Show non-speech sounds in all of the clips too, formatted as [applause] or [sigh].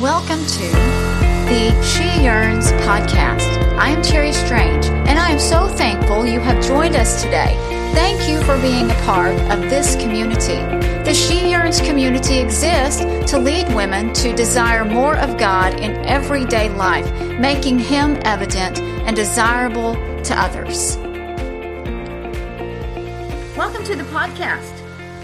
Welcome to the She Yearns podcast. I am Terry Strange, and I am so thankful you have joined us today. Thank you for being a part of this community. The She Yearns community exists to lead women to desire more of God in everyday life, making Him evident and desirable to others. Welcome to the podcast.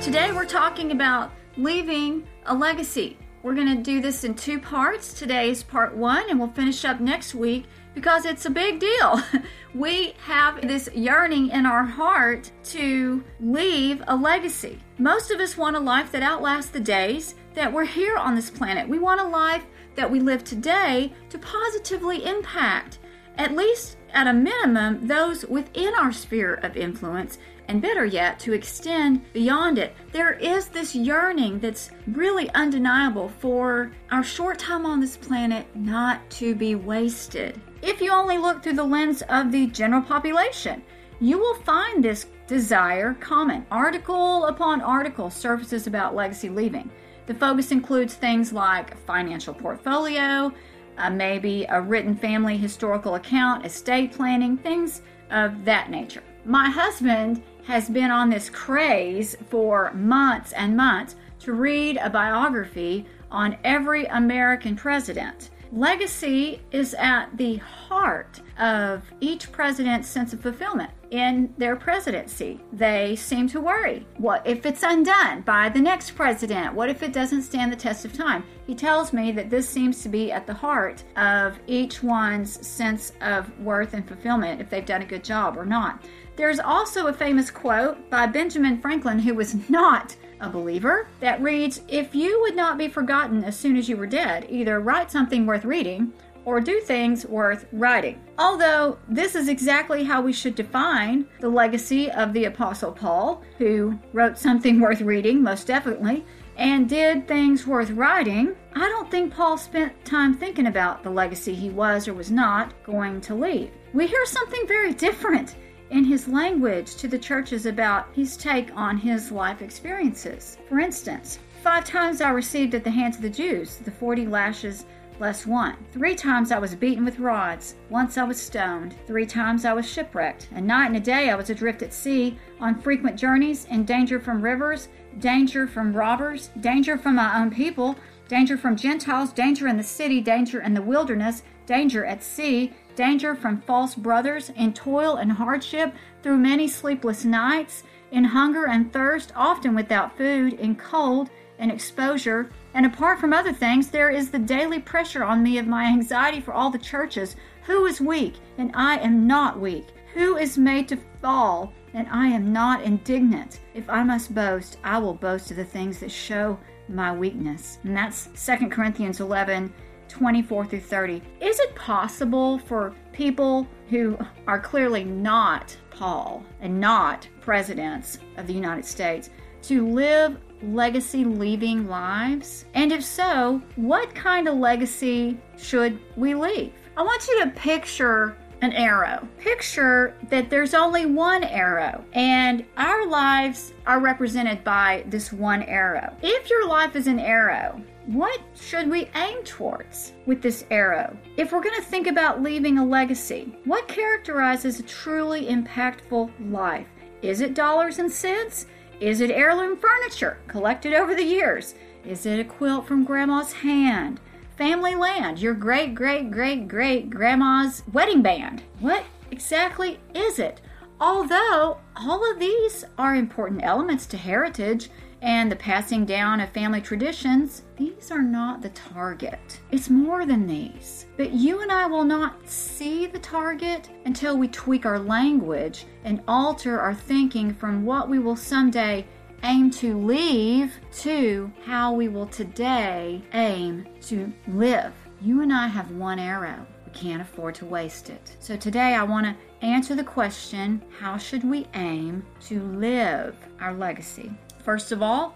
Today we're talking about leaving a legacy. We're going to do this in two parts. Today is part one, and we'll finish up next week because it's a big deal. [laughs] we have this yearning in our heart to leave a legacy. Most of us want a life that outlasts the days that we're here on this planet. We want a life that we live today to positively impact, at least at a minimum, those within our sphere of influence and better yet, to extend beyond it. There is this yearning that's really undeniable for our short time on this planet not to be wasted. If you only look through the lens of the general population, you will find this desire common. Article upon article surfaces about legacy leaving. The focus includes things like financial portfolio, uh, maybe a written family historical account, estate planning, things of that nature. My husband has been on this craze for months and months to read a biography on every American president. Legacy is at the heart of each president's sense of fulfillment in their presidency. They seem to worry what if it's undone by the next president? What if it doesn't stand the test of time? He tells me that this seems to be at the heart of each one's sense of worth and fulfillment if they've done a good job or not. There's also a famous quote by Benjamin Franklin, who was not a believer, that reads If you would not be forgotten as soon as you were dead, either write something worth reading or do things worth writing. Although this is exactly how we should define the legacy of the Apostle Paul, who wrote something [laughs] worth reading, most definitely, and did things worth writing, I don't think Paul spent time thinking about the legacy he was or was not going to leave. We hear something very different in his language to the churches about his take on his life experiences. For instance, five times I received at the hands of the Jews the 40 lashes less one. Three times I was beaten with rods. Once I was stoned. Three times I was shipwrecked. A night and a day I was adrift at sea, on frequent journeys, in danger from rivers, danger from robbers, danger from my own people, danger from Gentiles, danger in the city, danger in the wilderness, danger at sea, danger from false brothers, in toil and hardship, through many sleepless nights, in hunger and thirst, often without food, in cold and exposure. And apart from other things, there is the daily pressure on me of my anxiety for all the churches. Who is weak, and I am not weak? Who is made to fall, and I am not indignant? If I must boast, I will boast of the things that show my weakness. And that's 2 Corinthians 11 24 through 30. Is it possible for people who are clearly not Paul and not presidents of the United States to live legacy leaving lives? And if so, what kind of legacy should we leave? I want you to picture an arrow. Picture that there's only one arrow, and our lives are represented by this one arrow. If your life is an arrow, what should we aim towards with this arrow? If we're going to think about leaving a legacy, what characterizes a truly impactful life? Is it dollars and cents? Is it heirloom furniture collected over the years? Is it a quilt from grandma's hand? Family land, your great great great great grandma's wedding band. What exactly is it? Although all of these are important elements to heritage and the passing down of family traditions, these are not the target. It's more than these. But you and I will not see the target until we tweak our language and alter our thinking from what we will someday aim to leave to how we will today aim to live. You and I have one arrow. We can't afford to waste it. So today I want to answer the question how should we aim to live our legacy? First of all,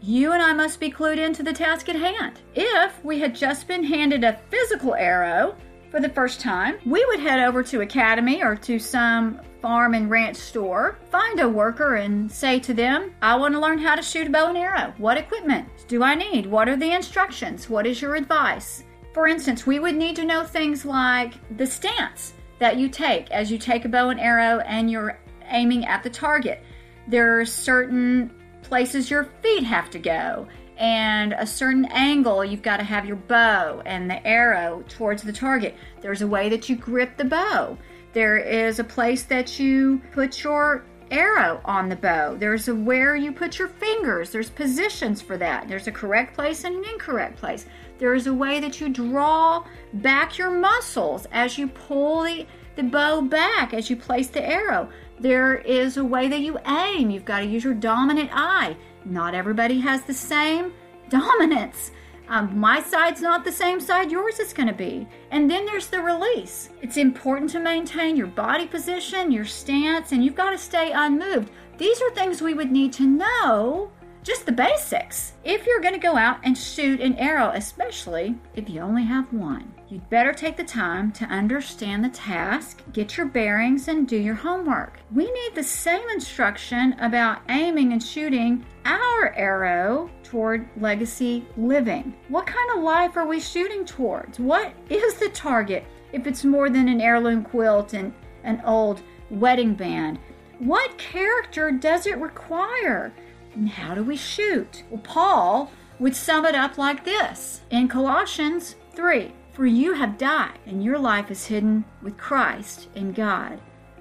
you and I must be clued into the task at hand. If we had just been handed a physical arrow for the first time, we would head over to Academy or to some farm and ranch store, find a worker and say to them, I want to learn how to shoot a bow and arrow. What equipment do I need? What are the instructions? What is your advice? For instance, we would need to know things like the stance that you take as you take a bow and arrow and you're aiming at the target. There are certain places your feet have to go and a certain angle you've got to have your bow and the arrow towards the target. There's a way that you grip the bow. There is a place that you put your arrow on the bow. There's a where you put your fingers. There's positions for that. There's a correct place and an incorrect place. There is a way that you draw back your muscles as you pull the, the bow back as you place the arrow. There is a way that you aim. You've got to use your dominant eye. Not everybody has the same [laughs] dominance. Um, my side's not the same side yours is going to be. And then there's the release. It's important to maintain your body position, your stance, and you've got to stay unmoved. These are things we would need to know just the basics. If you're going to go out and shoot an arrow, especially if you only have one, you'd better take the time to understand the task, get your bearings, and do your homework. We need the same instruction about aiming and shooting our arrow toward legacy living. What kind of life are we shooting towards? What is the target if it's more than an heirloom quilt and an old wedding band? What character does it require? And how do we shoot? Well, Paul would sum it up like this in Colossians 3 For you have died, and your life is hidden with Christ in God.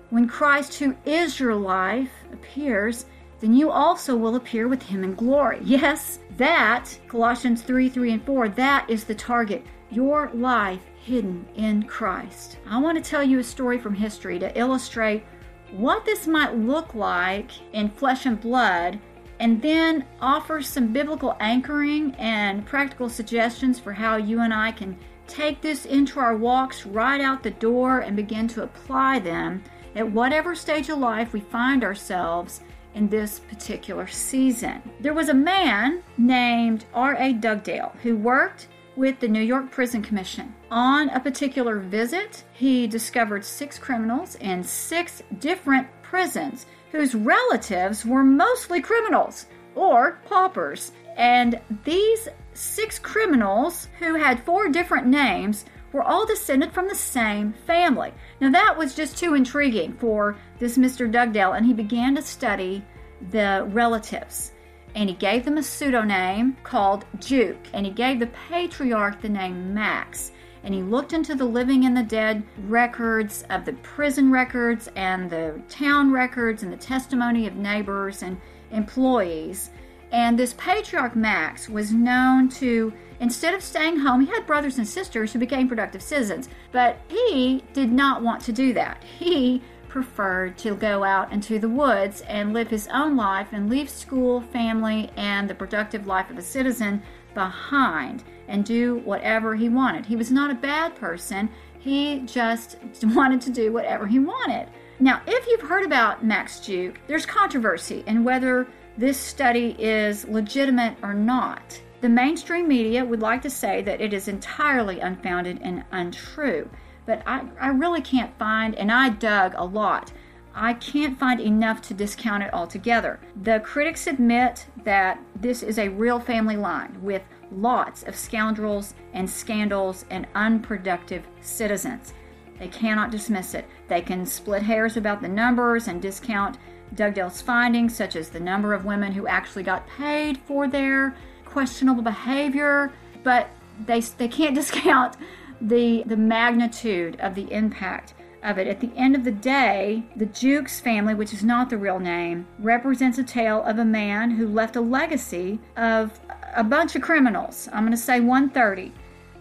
When Christ, who is your life, appears, then you also will appear with him in glory. [laughs] Yes, that, Colossians 3 3 and 4, that is the target. Your life hidden in Christ. I want to tell you a story from history to illustrate what this might look like in flesh and blood and then offer some biblical anchoring and practical suggestions for how you and I can take this into our walks right out the door and begin to apply them at whatever stage of life we find ourselves in this particular season. There was a man named R.A. Dugdale who worked with the New York Prison Commission. On a particular visit, he discovered six criminals in six different prisons whose relatives were mostly criminals or paupers. And these six criminals, who had four different names, were all descended from the same family. Now, that was just too intriguing for this Mr. Dugdale, and he began to study the relatives. And he gave them a pseudonym called Juke, and he gave the patriarch the name Max and he looked into the living and the dead records of the prison records and the town records and the testimony of neighbors and employees. And this patriarch Max was known to, instead of staying home, he had brothers and sisters who became productive citizens, but he did not want to do that. He preferred to go out into the woods and live his own life and leave school, family, and the productive life of a citizen behind and do whatever he wanted. He was not a bad person, he just [laughs] wanted to do whatever he wanted. Now, if you've heard about Max Juke, there's controversy in whether this study is legitimate or not. The mainstream media would like to say that it is entirely unfounded and untrue, but I, I really can't find, and I dug a lot. I can't find enough to discount it altogether. The critics admit that this is a real family line with lots of scoundrels and scandals and unproductive citizens. They cannot dismiss it. They can split hairs about the numbers and discount Dugdale's findings, such as the number of women who actually got paid for their questionable behavior, but they, they can't [laughs] discount the, the magnitude of the impact of it. At the end of the day, the Jukes family, which is not the real name, represents a tale of a man who left a legacy of a bunch of criminals. I'm going to say 130,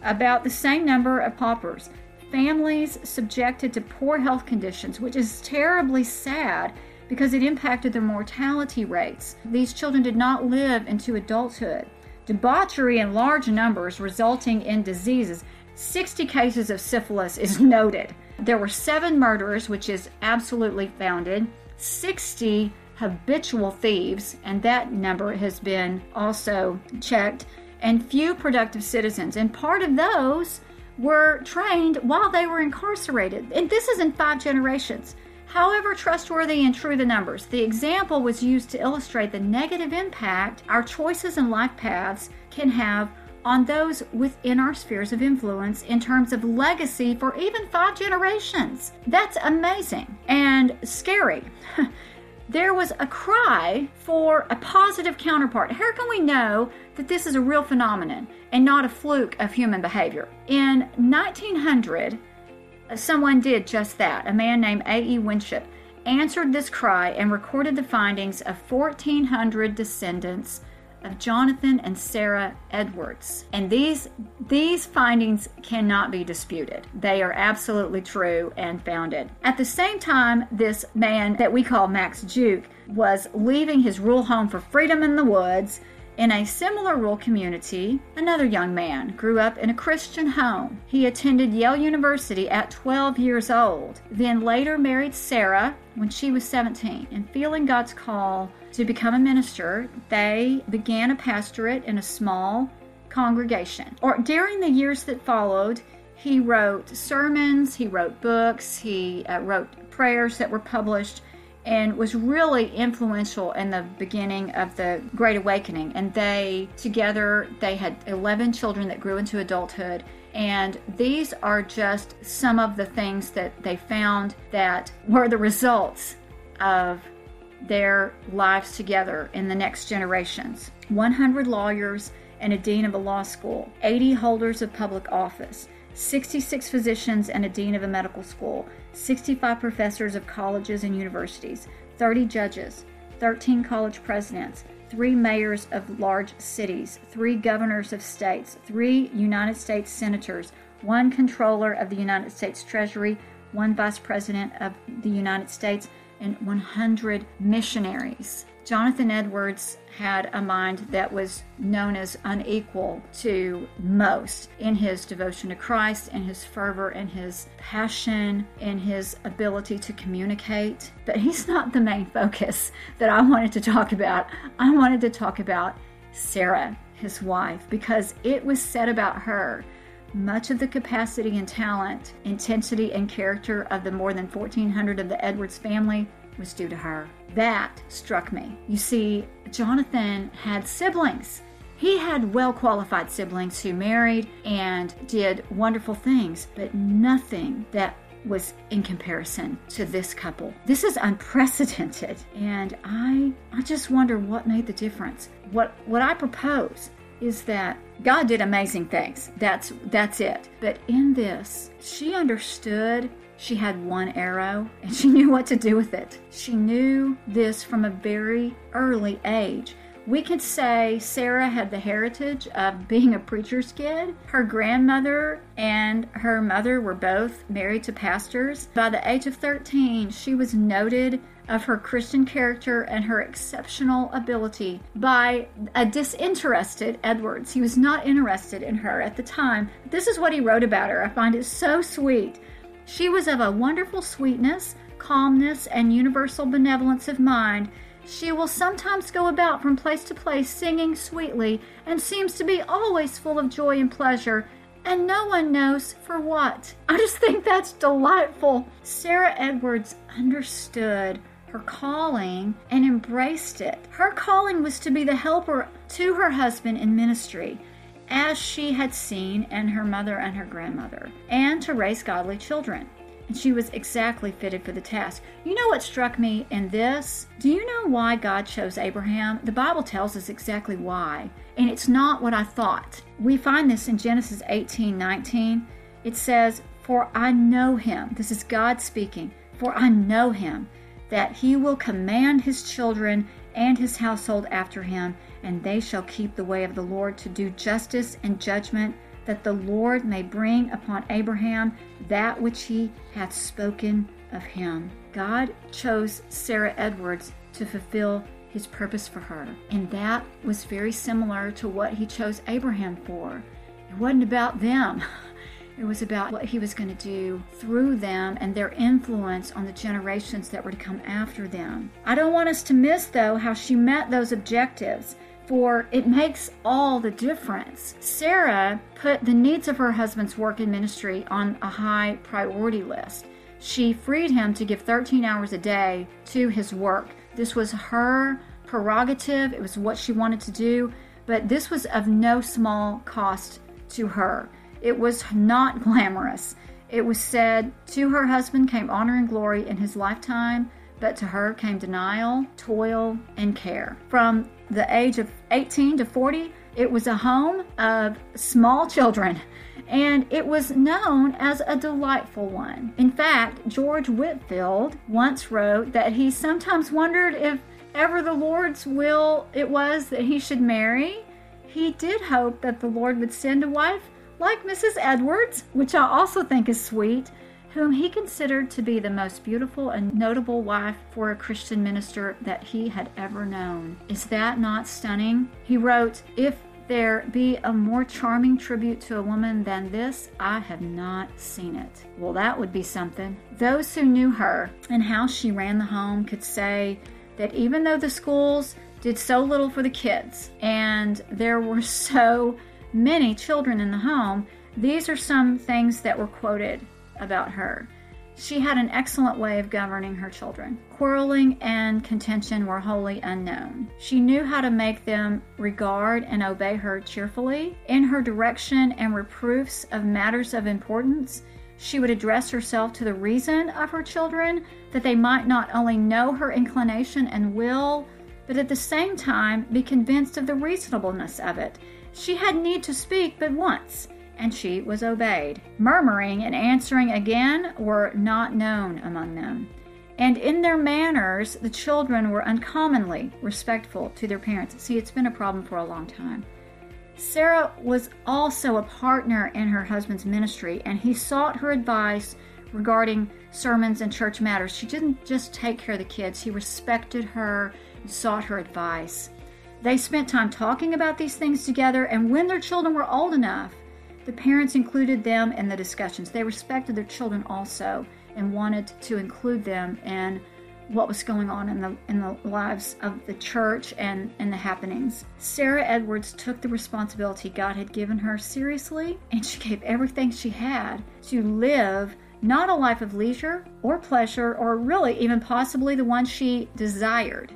about the same number of paupers. Families subjected to poor health conditions, which is terribly sad because it impacted their mortality rates. These children did not live into adulthood. Debauchery in large numbers resulting in diseases. 60 cases of syphilis is noted. There were seven murderers, which is absolutely founded, 60 habitual thieves, and that number has been also checked, and few productive citizens. And part of those were trained while they were incarcerated. And this is in five generations. However trustworthy and true the numbers, the example was used to illustrate the negative impact our choices and life paths can have on those within our spheres of influence in terms of legacy for even five generations. That's amazing and scary. [laughs] there was a cry for a positive counterpart. How can we know that this is a real phenomenon and not a fluke of human behavior? In 1900, someone did just that. A man named A.E. Winship answered this cry and recorded the findings of 1,400 descendants of Jonathan and Sarah Edwards. And these these findings cannot be disputed. They are absolutely true and founded. At the same time, this man that we call Max Juke was leaving his rural home for freedom in the woods in a similar rural community, another young man grew up in a Christian home. He attended Yale University at 12 years old, then later married Sarah when she was 17. And feeling God's call to become a minister, they began a pastorate in a small congregation. Or during the years that followed, he wrote sermons, he wrote books, he uh, wrote prayers that were published and was really influential in the beginning of the Great Awakening. And they, together, they had 11 children that grew into adulthood. And these are just some of the things that they found that were the results of their lives together in the next generations. 100 lawyers and a dean of a law school, 80 holders of public office, 66 physicians and a dean of a medical school, 65 professors of colleges and universities, 30 judges, 13 college presidents, three mayors of large cities, three governors of states, three United States senators, one controller of the United States Treasury, one vice president of the United States, and 100 missionaries. Jonathan Edwards had a mind that was known as unequal to most in his devotion to Christ, in his fervor, in his passion, in his ability to communicate. But he's not the main focus that I wanted to talk about. I wanted to talk about Sarah, his wife, because it was said about her much of the capacity and talent, intensity, and character of the more than 1,400 of the Edwards family was due to her. That struck me. You see, Jonathan had siblings. He had well qualified siblings who married and did wonderful things, but nothing that was in comparison to this couple. This is unprecedented and I I just wonder what made the difference. What what I propose is that God did amazing things. That's that's it. But in this, she understood she had one arrow and [laughs] she knew what to do with it. She knew this from a very early age. We could say Sarah had the heritage of [laughs] being a preacher's kid. Her grandmother and her mother were both married to pastors. By the age of 13, she was noted of her Christian character and her exceptional ability by a disinterested Edwards. He was not interested in her at the time. This is what he wrote about her. I find it so sweet. She was of a wonderful sweetness, calmness, and universal benevolence of mind. She will sometimes go about from place to place singing sweetly, and seems to be always full of joy and pleasure, and no one knows for what. I just think that's delightful. Sarah Edwards understood her calling and embraced it. Her calling was to be the helper to her husband in ministry as she had seen in her mother and her grandmother, and to raise godly children. And she was exactly fitted for the task. You know what struck me in this? Do you know why God chose Abraham? The Bible tells us exactly why, and it's not what I thought. We find this in Genesis 18 19. It says, For I know him, this is God speaking, for I know him, that he will command his children and his household after him and they shall keep the way of the Lord to do justice and judgment, that the Lord may bring upon Abraham that which he hath spoken of him. God chose Sarah Edwards to fulfill his purpose for her, and that was very similar to what he chose Abraham for. It wasn't about them. [laughs] It was about what he was going to do through them and their influence on the generations that were to come after them. I don't want us to miss, though, how she met those objectives for it makes all the difference. Sarah put the needs of her husband's work and ministry on a high priority list. she freed him to give 13 hours a day to his work. This was her prerogative, it was what she wanted to do, but this was of no small cost to her. It was not glamorous. It was said, To her husband came honor and glory in his lifetime, but to her came denial, toil, and care. From the age of 18 to 40, it was a home of small children, and it was known as a delightful one. In fact, George Whitefield once wrote that he sometimes wondered if ever the Lord's will it was that he should marry. He did hope that the Lord would send a wife like Mrs. Edwards, which I also think is sweet, whom he considered to be the most beautiful and notable wife for a Christian minister that he had ever known. Is that not stunning? He wrote, If there be a more charming tribute to a woman than this, I have not seen it. Well, that would be something. Those who knew her and how she ran the home could say that even though the schools did so little for the kids and there were [laughs] so many children in the home, these are some things that were quoted about her. She had an excellent way of governing her children. Quarreling and contention were wholly unknown. She knew how to make them regard and obey her cheerfully. In her direction and reproofs of matters of importance, she would address herself to the reason of her children that they might not only know her inclination and will, but at the same time be convinced of the reasonableness of it she had need to speak but once, and she was obeyed. Murmuring and answering again were not known among them. And in their manners, the children were uncommonly respectful to their parents. See, it's been a problem for a long time. Sarah was also a partner in her husband's ministry, and he sought her advice regarding sermons and church matters. She didn't just take care of the kids, he respected her and sought her advice. They spent time talking about these things together, and when their children were old enough, the parents included them in the discussions. They respected their children also and wanted to include them in what was going on in the in the lives of the church and and the happenings. Sarah Edwards took the responsibility God had given her seriously, and she gave everything she had to live not a life of leisure or pleasure or really even possibly the one she desired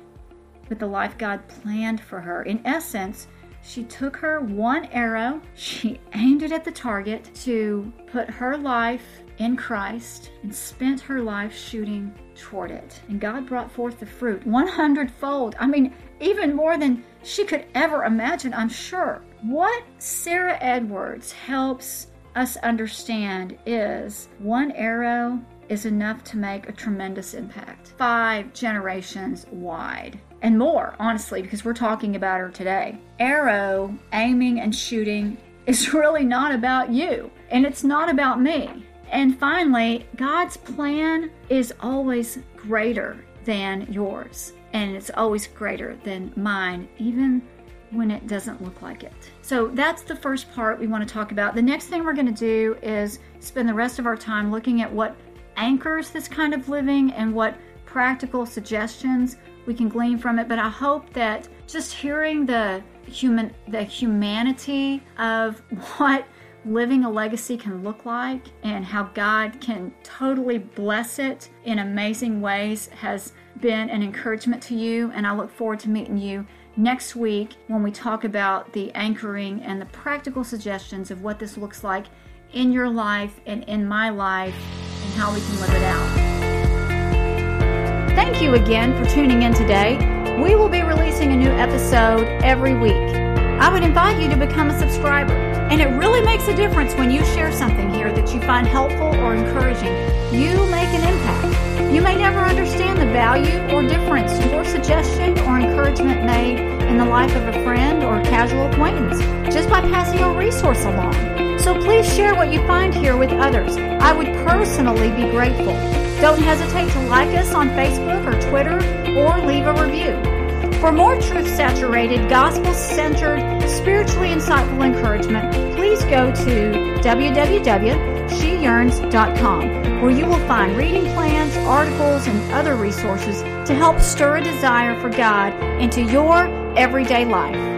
with the life God planned for her. In essence, she took her one arrow, she [laughs] aimed it at the target to put her life in Christ and spent her life shooting toward it. And God brought forth the fruit 100 fold. I mean, even more than she could ever imagine, I'm sure. What Sarah Edwards helps us understand is one arrow is enough to make a tremendous impact, five generations wide and more, honestly, because we're talking about her today. Arrow, aiming, and shooting [laughs] is really not about you, and it's not about me. And finally, God's plan is always greater than yours, and it's always greater than mine, even when it doesn't look like it. So that's the first part we want to talk about. The next thing we're going to do is spend the rest of our time looking at what anchors this kind of living and what practical suggestions we can glean from it. But I hope that just hearing the human the humanity of [laughs] what living a legacy can look like and how God can totally bless it in amazing ways has been an encouragement to you. And I look forward to meeting you next week when we talk about the anchoring and the practical suggestions of what this looks like in your life and in my life and how we can live it out. Thank you again for tuning in today. We will be releasing a new episode every week. I would invite you to become a subscriber. And it really makes a difference when you share something here that you find helpful or encouraging. You make an impact. You may never understand the value or difference your suggestion or encouragement made in the life of a friend or casual acquaintance just by passing a resource along. So please share what you find here with others. I would personally be grateful. Don't hesitate to like us on Facebook or Twitter or leave a review. For more truth saturated, gospel centered, spiritually insightful encouragement, please go to www.sheyearns.com, where you will find reading plans, articles, and other resources to help stir a desire for God into your everyday life.